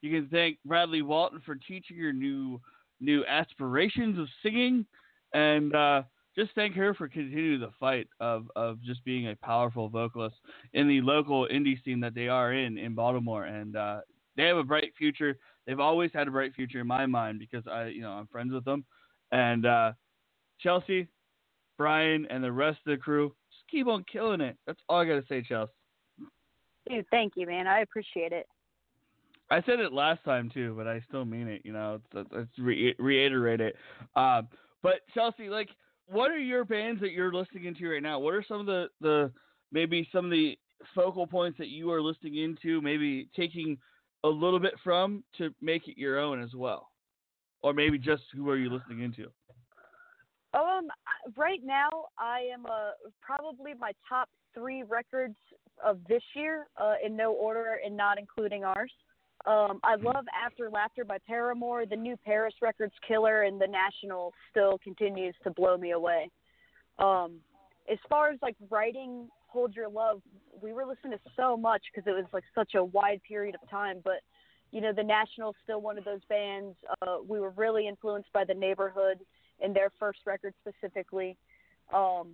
Speaker 8: You can thank Bradley Walden for teaching your new new aspirations of singing, and uh, just thank her for continuing the fight of of just being a powerful vocalist in the local indie scene that they are in in Baltimore. And uh, they have a bright future. They've always had a bright future in my mind because I you know I'm friends with them, and uh, Chelsea, Brian, and the rest of the crew just keep on killing it. That's all I gotta say, Chelsea.
Speaker 7: Dude, thank you, man. I appreciate it.
Speaker 8: I said it last time too, but I still mean it. You know, let's, re- reiterate it. Uh, but Chelsea, like, what are your bands that you're listening into right now? What are some of the the maybe some of the focal points that you are listening into? Maybe taking a little bit from to make it your own as well, or maybe just who are you listening into?
Speaker 7: Um, right now I am uh probably my top three records of this year, uh, in no order and not including ours. Um, I love After Laughter by Paramore. The new PVRIS Records Killer and the National still continues to blow me away. Um, as far as like writing Hold Your Love, we were listening to so much because it was like such a wide period of time. But you know, the National's still one of those bands. Uh, we were really influenced by the Neighborhood and their first record specifically. Um,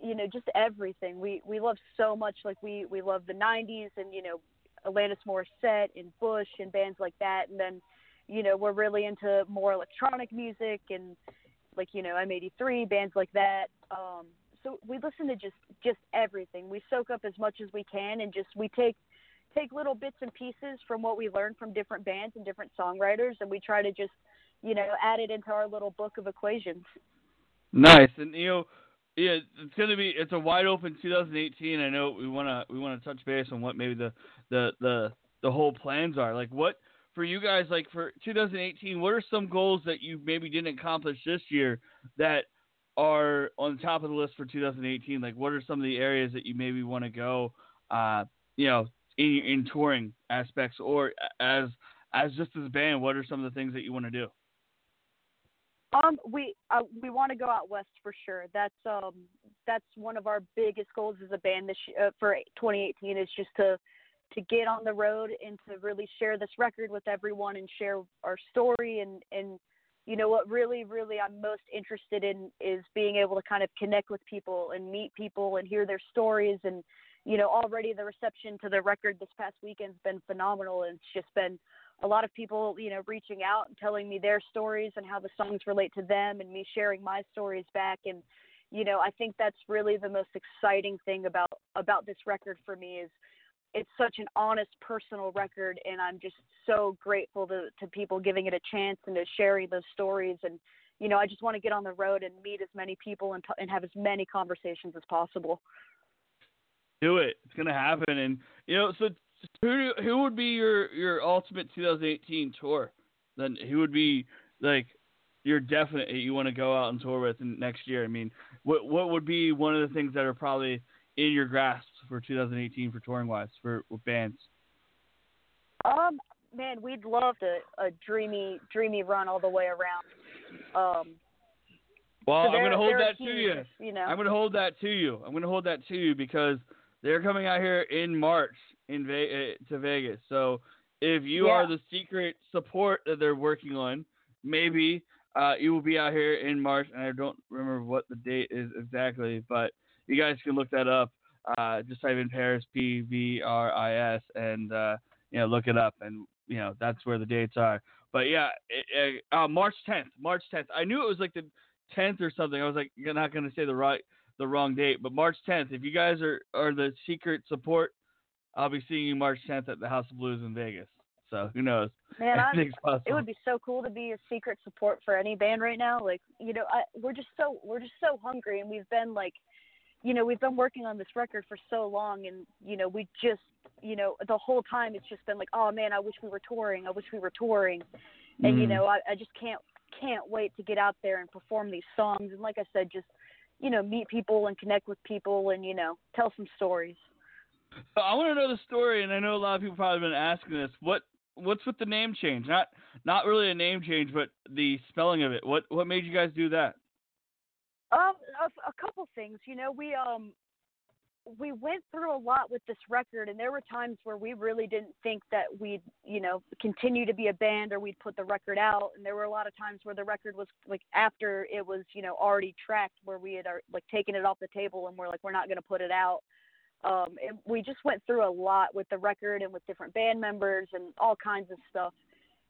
Speaker 7: you know just everything. We we love so much. Like we we love the '90s and you know Alanis Morissette and Bush and bands like that. And then you know we're really into more electronic music and like you know M83 bands like that. Um, so we listen to just just everything. We soak up as much as we can and just we take take little bits and pieces from what we learn from different bands and different songwriters and we try to just you know add it into our little book of equations.
Speaker 3: Nice, and you know, yeah, it's gonna be it's a wide open 2018. I know we wanna we wanna touch base on what maybe the the the the whole plans are. Like what for you guys, like for 2018, what are some goals that you maybe didn't accomplish this year that are on the top of the list for 2018? Like what are some of the areas that you maybe want to go, uh, you know, in in touring aspects or as as just as a band? What are some of the things that you want to do?
Speaker 7: Um, we uh, we want to go out west for sure. That's um that's one of our biggest goals as a band this uh, for 2018 is just to to get on the road and to really share this record with everyone and share our story and and you know what really really I'm most interested in is being able to kind of connect with people and meet people and hear their stories. And you know already the reception to the record this past weekend's been phenomenal. It's just been a lot of people, you know, reaching out and telling me their stories and how the songs relate to them and me sharing my stories back. And you know, I think that's really the most exciting thing about about this record for me is it's such an honest personal record and I'm just so grateful to to people giving it a chance and to sharing those stories and you know, I just want to get on the road and meet as many people and and have as many conversations as possible.
Speaker 3: Do it. It's gonna happen, and you know. So who who would be your your ultimate 2018 tour? Then who would be like you're definite you want to go out and tour with next year? I mean, what what would be one of the things that are probably in your grasp for 2018 for touring wise for with bands?
Speaker 7: Um, man, we'd love a, a dreamy dreamy run all the way around. Um,
Speaker 3: well,
Speaker 7: so
Speaker 3: I'm going to hold that
Speaker 7: huge,
Speaker 3: to you.
Speaker 7: You know,
Speaker 3: I'm going to hold that to you. I'm going to hold that to you because they're coming out here in March in Ve- uh, to Vegas. So if you
Speaker 7: Yeah.
Speaker 3: are the secret support that they're working on, maybe uh, you will be out here in March. And I don't remember what the date is exactly, but you guys can look that up. Uh, just type in PVRIS P V R I S and uh, you know look it up, and you know that's where the dates are. But yeah, it, it, uh, March 10th. March 10th. I knew it was like the 10th or something. I was like, you're not going to say the right the wrong date, but March 10th. If you guys are are the secret support, I'll be seeing you March 10th at the House of Blues in Vegas. So who knows?
Speaker 7: man, it would be so cool to be a secret support for any band right now. Like, you know, I, we're just so we're just so hungry, and we've been like, you know, we've been working on this record for so long, and you know, we just, you know, the whole time it's just been like, oh man, I wish we were touring. I wish we were touring, and you
Speaker 3: Mhm.
Speaker 7: know, I, I just can't can't wait to get out there and perform these songs. And like I said, just you know, meet people and connect with people, and you know, tell some stories.
Speaker 3: I want to know the story, and I know a lot of people probably been asking this. What what's with the name change? Not not really a name change, but the spelling of it. What what made you guys do that?
Speaker 7: Um, a, a couple things. You know, we um we went through a lot with this record, and there were times where we really didn't think that we'd you know continue to be a band or we'd put the record out. And there were a lot of times where the record was like after it was you know already tracked, where we had uh, like taken it off the table and we're like we're not going to put it out. Um, and we just went through a lot with the record and with different band members and all kinds of stuff.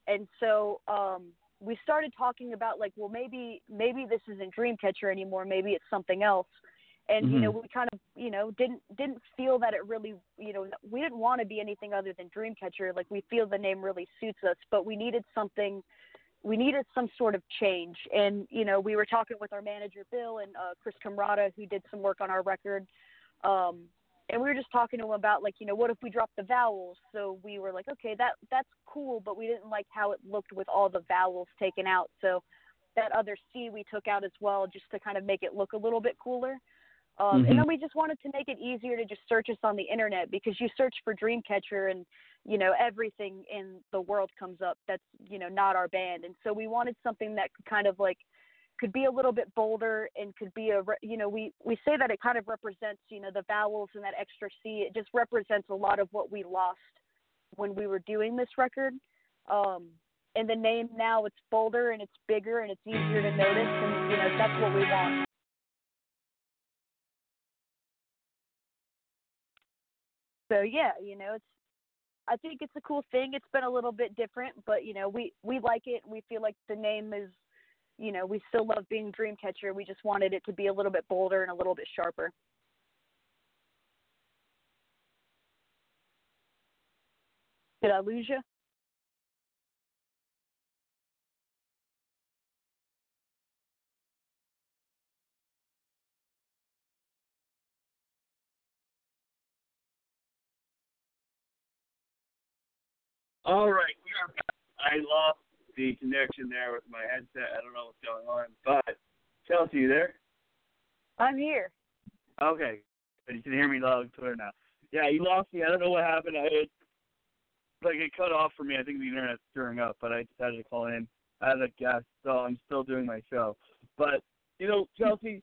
Speaker 7: And so um, we started talking about like, well, maybe maybe this isn't Dreamcatcher anymore. Maybe it's something else. And you know, we kind of you know didn't didn't feel that it really you know we didn't want to be anything other than Dreamcatcher. Like we feel the name really suits us, but we needed something. We needed some sort of change, and you know, we were talking with our manager Bill and uh, Chris Kamrada, who did some work on our record. Um, and we were just talking to him about like you know what if we drop the vowels? So we were like okay that that's cool but we didn't like how it looked with all the vowels taken out. So that other c we took out as well just to kind of make it look a little bit cooler. Um,
Speaker 3: Mhm.
Speaker 7: and then we just wanted to make it easier to just search us on the internet because you search for dreamcatcher and you know everything in the world comes up that's you know not our band. And so we wanted something that could kind of like could be a little bit bolder and could be a you know we we say that it kind of represents you know the vowels and that extra c. It just represents a lot of what we lost when we were doing this record. Um and the name now it's bolder and it's bigger and it's easier to notice and you know that's what we want. So yeah you know it's i think it's a cool thing. It's been a little bit different but you know we we like it we feel like the name is you know, we still love being Dreamcatcher. We just wanted it to be a little bit bolder and a little bit sharper. Did I lose you?
Speaker 3: All right, we are back. I lost the connection there with my headset. I don't know what's going on, but Chelsea, you there?
Speaker 7: I'm here.
Speaker 3: Okay, but you can hear me loud and clear now. Yeah, you lost me. I don't know what happened. I it, like it cut off for me. I think the internet's stirring up, but I decided to call in as a guest, so I'm still doing my show. But you know, Chelsea,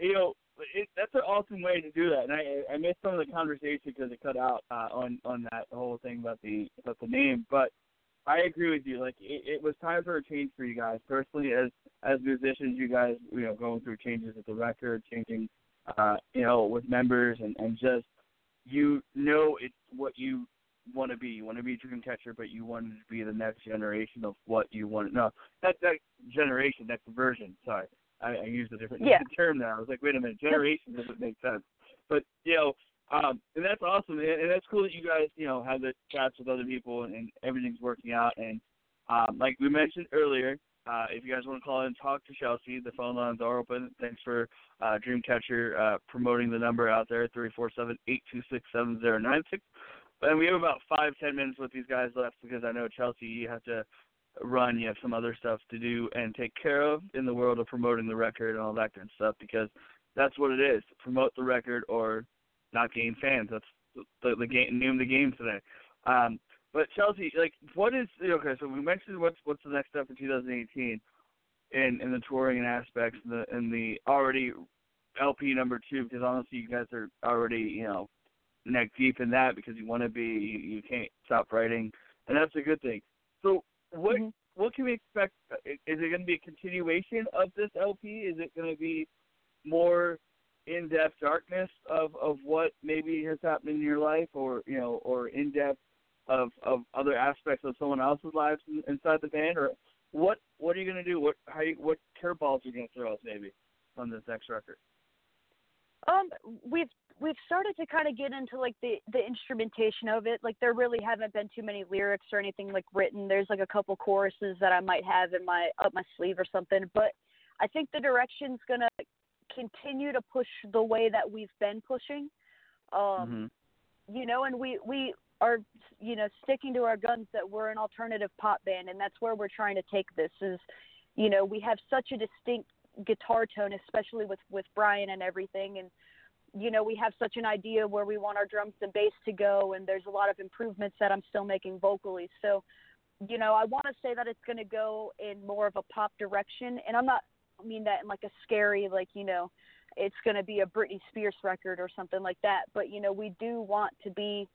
Speaker 3: you know, it, that's an awesome way to do that. And I I missed some of the conversation because it cut out uh, on on that whole thing about the about the name. But I agree with you. Like it, it was time for a change for you guys personally as as musicians. You guys, you know, going through changes with the record, changing, uh, you know, with members and and just you know it's what you want to be. You want to be a dream catcher, but you want to be the next generation of what you want. No, that that generation, that version. Sorry, I, I used a different
Speaker 7: Yeah.
Speaker 3: term there. I was like, wait a minute, generation doesn't make sense. But you know, um, and that's awesome, and, that's cool that you guys, you know, have the chats with other people and, and everything's working out. And um, like we mentioned earlier, uh, if you guys want to call in and talk to Chelsea, the phone lines are open. Thanks for uh, Dreamcatcher uh, promoting the number out there, three four seven eight two six seven zero nine six. And we have about five, ten minutes with these guys left because I know Chelsea, you have to run, you have some other stuff to do and take care of in the world of promoting the record and all that good stuff because that's what it is. Promote the record or not gain fans. That's the, the game name of the game today. Um, but Chelsea, like, what is okay? So we mentioned what's what's the next step for 2018 in in the touring and aspects and the and the already LP number two because honestly, you guys are already you know neck deep in that because you want to be you, you can't stop writing and that's a good thing. So what
Speaker 7: Mhm.
Speaker 3: what can we expect? Is it going to be a continuation of this LP? Is it going to be more in-depth darkness of of what maybe has happened in your life, or you know, or in-depth of of other aspects of someone else's lives inside the band, or what what are you going to do? What how you, what curveballs are you going to throw us maybe on this next record?
Speaker 7: Um, we've we've started to kind of get into like the the instrumentation of it. Like there really haven't been too many lyrics or anything like written. There's like a couple choruses that I might have in my up my sleeve or something. But I think the direction's gonna continue to push the way that we've been pushing. Um, you know, and we we are you know sticking to our guns that we're an alternative pop band, and that's where we're trying to take this. Is you know we have such a distinct guitar tone, especially with with Brian and everything, and you know we have such an idea where we want our drums and bass to go, and there's a lot of improvements that I'm still making vocally. So, you know, I want to say that it's going to go in more of a pop direction, and I'm not mean that in like a scary like you know it's going to be a Britney Spears record or something like that. But you know, we do want to be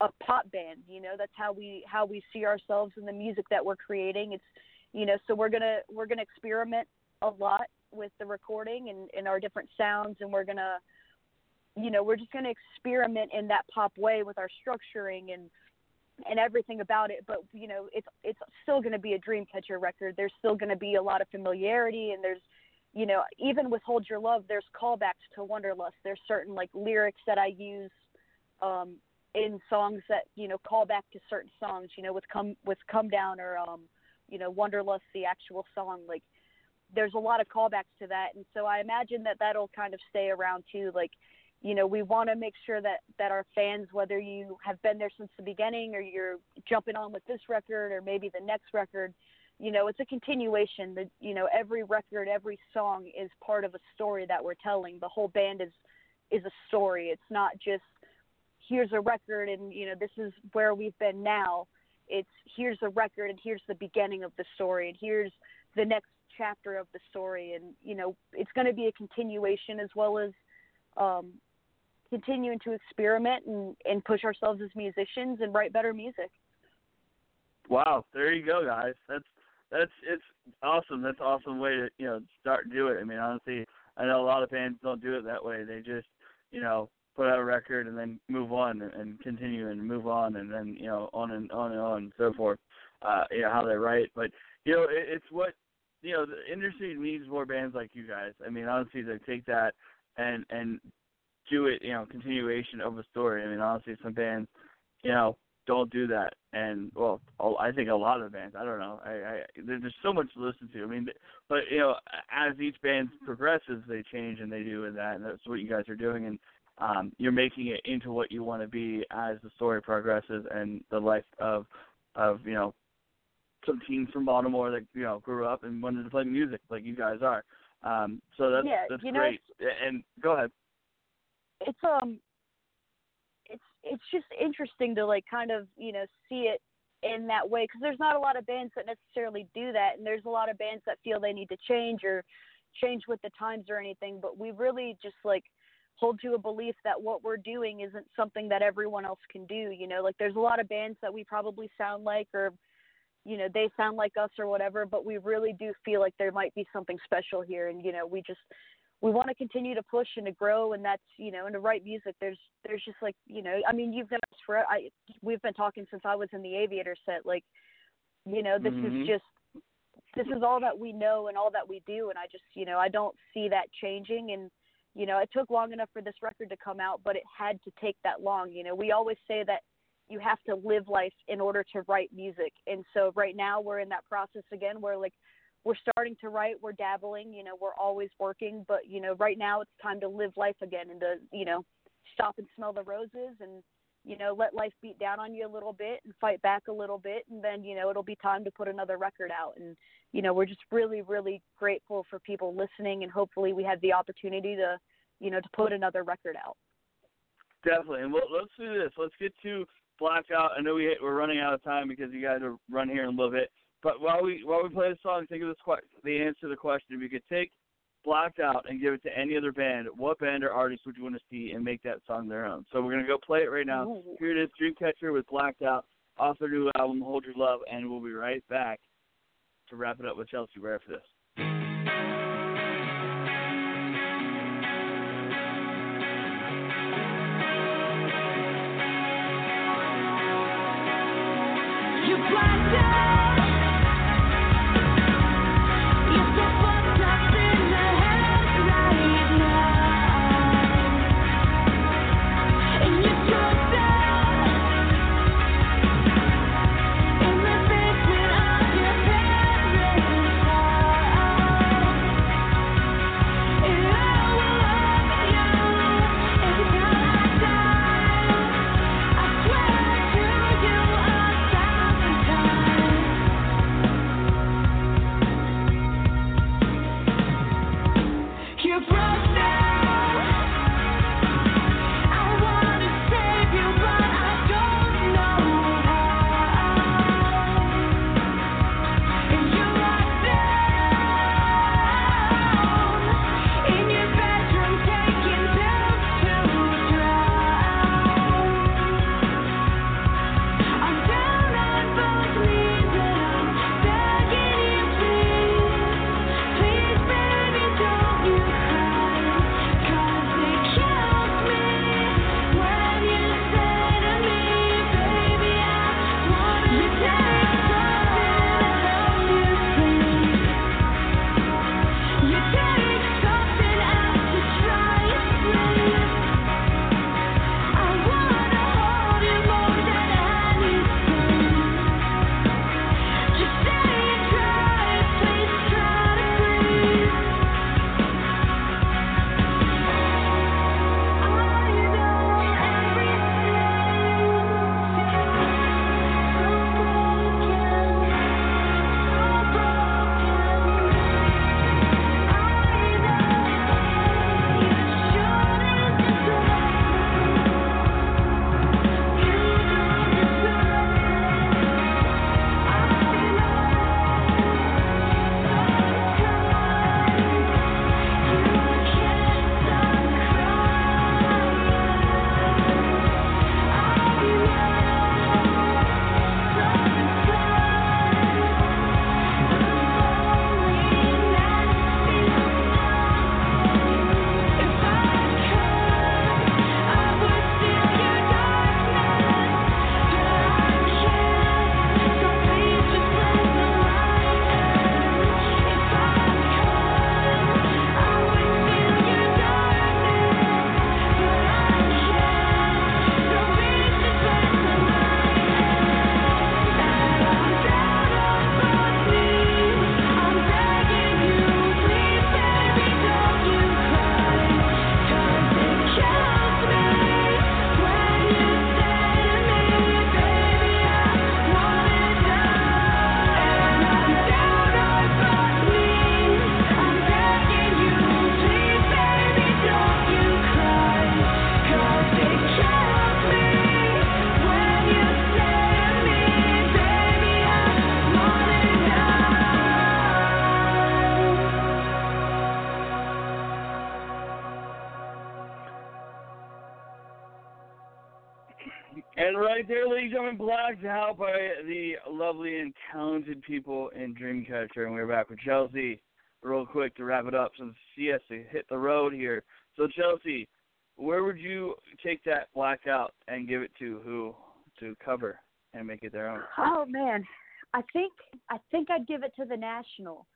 Speaker 7: a pop band. You know, that's how we how we see ourselves in the music that we're creating. It's you know, so we're gonna we're gonna experiment a lot with the recording and, and our different sounds, and we're gonna you know we're just gonna experiment in that pop way with our structuring and and everything about it but you know it's it's still going to be a dreamcatcher record. There's still going to be a lot of familiarity and there's you know even with hold your love there's callbacks to wonderlust there's certain like lyrics that i use um in songs that you know call back to certain songs you know with come with come down or um you know wonderlust the actual song like there's a lot of callbacks to that. And so i imagine that that'll kind of stay around too like you know we want to make sure that that our fans whether you have been there since the beginning or you're jumping on with this record or maybe the next record you know it's a continuation. That you know every record every song is part of a story that we're telling. The whole band is is a story. It's not just here's a record and you know this is where we've been now. It's here's a record and here's the beginning of the story and here's the next chapter of the story. And you know it's going to be a continuation as well as um continuing to experiment and, and push ourselves as musicians and write better music.
Speaker 3: Wow, there you go, guys. That's that's it's awesome. That's an awesome way to you know start do it. I mean, honestly, I know a lot of bands don't do it that way. They just you know put out a record and then move on and, continue and move on and then you know on and on and on and so forth. Uh, you know how they write, but you know it, it's what you know the industry needs more bands like you guys. I mean honestly, they take that and and do it you know continuation of a story. I mean honestly, some bands you know don't do that. And well, I think a lot of bands. I don't know. I, I there's so much to listen to. I mean, but you know, as each band progresses, they change and they do and that, and that's what you guys are doing. And um, you're making it into what you want to be as the story progresses and the life of of you know some teens from Baltimore that you know grew up and wanted to play music like you guys are. Um, so that's
Speaker 7: Yeah,
Speaker 3: that's great. and go ahead.
Speaker 7: It's um it's it's just interesting to like kind of you know see it in that way because there's not a lot of bands that necessarily do that and there's a lot of bands that feel they need to change or change with the times or anything but we really just like hold to a belief that what we're doing isn't something that everyone else can do you know? Like there's a lot of bands that we probably sound like or you know they sound like us or whatever but we really do feel like there might be something special here and you know we just we want to continue to push and to grow and that's you know and to write music there's there's just like you know i mean you've known us for i we've been talking since i was in the aviator set like you know this
Speaker 3: Mhm.
Speaker 7: is just this is all that we know and all that we do and i just you know i don't see that changing and you know it took long enough for this record to come out but it had to take that long you know we always say that you have to live life in order to write music and so right now we're in that process again where like we're starting to write we're dabbling you know we're always working but you know right now it's time to live life again and to you know stop and smell the roses and you know let life beat down on you a little bit and fight back a little bit and then you know it'll be time to put another record out and you know we're just really really grateful for people listening and hopefully we have the opportunity to you know to put another record out
Speaker 3: Definitely, and we'll, let's do this. Let's get to blackout. I know we we're running out of time because you guys are run here in a little bit. But while we while we play the song, think of this que- the answer to the question. If you could take blacked out and give it to any other band, what band or artist would you want to see and make that song their own? So we're gonna go play it right now.
Speaker 7: Ooh.
Speaker 3: Here it is, Dreamcatcher with Blacked Out off their new album Hold Your Love, and we'll be right back to wrap it up with Chelsea right for this.
Speaker 4: Out
Speaker 3: by the lovely and talented people in Dreamcatcher. And we're back with Chelsea real quick to wrap it up since to hit the road here. So, Chelsea, where would you take that blackout and give it to who to cover and make it their own?
Speaker 7: Oh man, I think I think I'd give it to the National,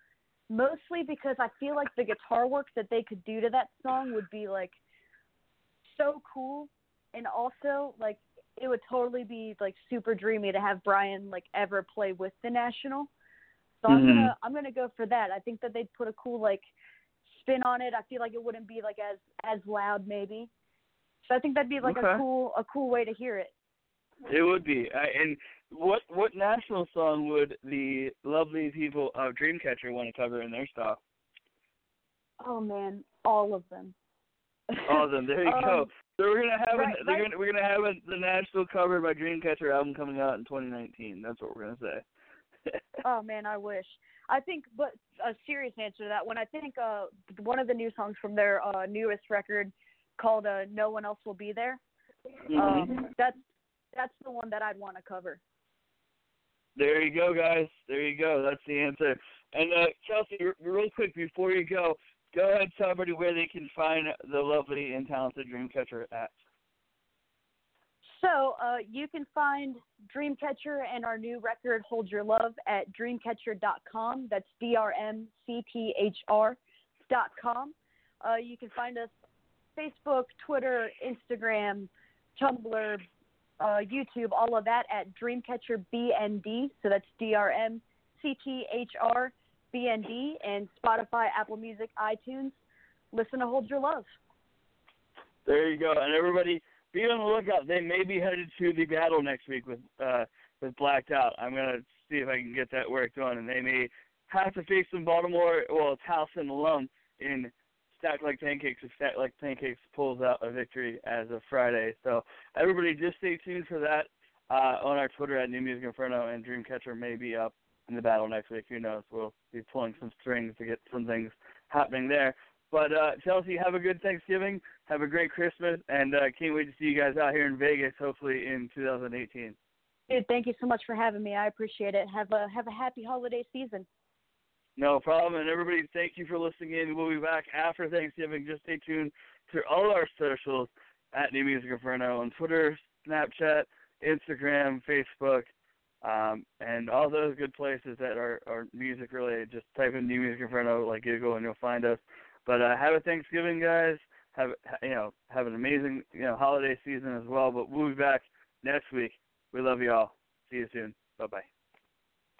Speaker 7: mostly because I feel like the guitar work that they could do to that song would be like so cool, and also like it would totally be like super dreamy to have Brian like ever play with the National. So I'm
Speaker 3: Mhm.
Speaker 7: gonna I'm gonna go for that. I think that they'd put a cool like spin on it. I feel like it wouldn't be like as as loud maybe. So I think that'd be like
Speaker 3: Okay.
Speaker 7: a cool a cool way to hear it.
Speaker 3: It would be. I, and what what national song would the lovely people of Dreamcatcher want to cover in their style?
Speaker 7: Oh man, all of them.
Speaker 3: All of them. There you go. So we're gonna have
Speaker 7: right-
Speaker 3: an,
Speaker 7: right-
Speaker 3: gonna, we're gonna have a, the national covered by Dreamcatcher album coming out in 2019. That's what we're gonna say.
Speaker 7: Oh man, I wish. I think, but a serious answer to that one. I think uh one of the new songs from their uh newest record called uh "No One Else Will Be There."
Speaker 3: Mhm.
Speaker 7: Um, that's that's the one that I'd want to cover.
Speaker 3: There you go, guys. There you go. That's the answer. And uh, Chelsea, r- real quick before you go, go ahead tell everybody where they can find the lovely and talented Dreamcatcher at.
Speaker 7: So uh, you can find Dreamcatcher and our new record "Hold Your Love" at dreamcatcher.com. That's D R M C T H R dot com. Uh, you can find us Facebook, Twitter, Instagram, Tumblr, uh, YouTube, all of that at Dreamcatcher BND. So that's D R M C T H R B N D and Spotify, Apple Music, iTunes. Listen to Hold Your Love.
Speaker 3: There you go. And everybody, be on the lookout. They may be headed to the battle next week with uh with Blacked Out. I'm gonna see if I can get that work done, and they may have to face some Baltimore, well, Towson alum in Stack Like Pancakes if Stack Like Pancakes pulls out a victory as of Friday. So everybody, just stay tuned for that uh, on our Twitter at New Music Inferno, and Dreamcatcher may be up in the battle next week. Who knows? We'll be pulling some strings to get some things happening there. But uh, Chelsea, have a good Thanksgiving. Have a great Christmas, and uh, can't wait to see you guys out here in Vegas, hopefully in 2018.
Speaker 7: Dude, thank you so much for having me. I appreciate it. Have a have a happy holiday season.
Speaker 3: No problem. And everybody, thank you for listening in. We'll be back after Thanksgiving. Just stay tuned to all our socials at New Music Inferno on Twitter, Snapchat, Instagram, Facebook, um, and all those good places that are, are music related. Just type in New Music Inferno like Google and you'll find us. But uh, have a Thanksgiving, guys. Have you know have an amazing you know holiday season as well. But we'll be back next week. We love you all. See you soon. Bye bye.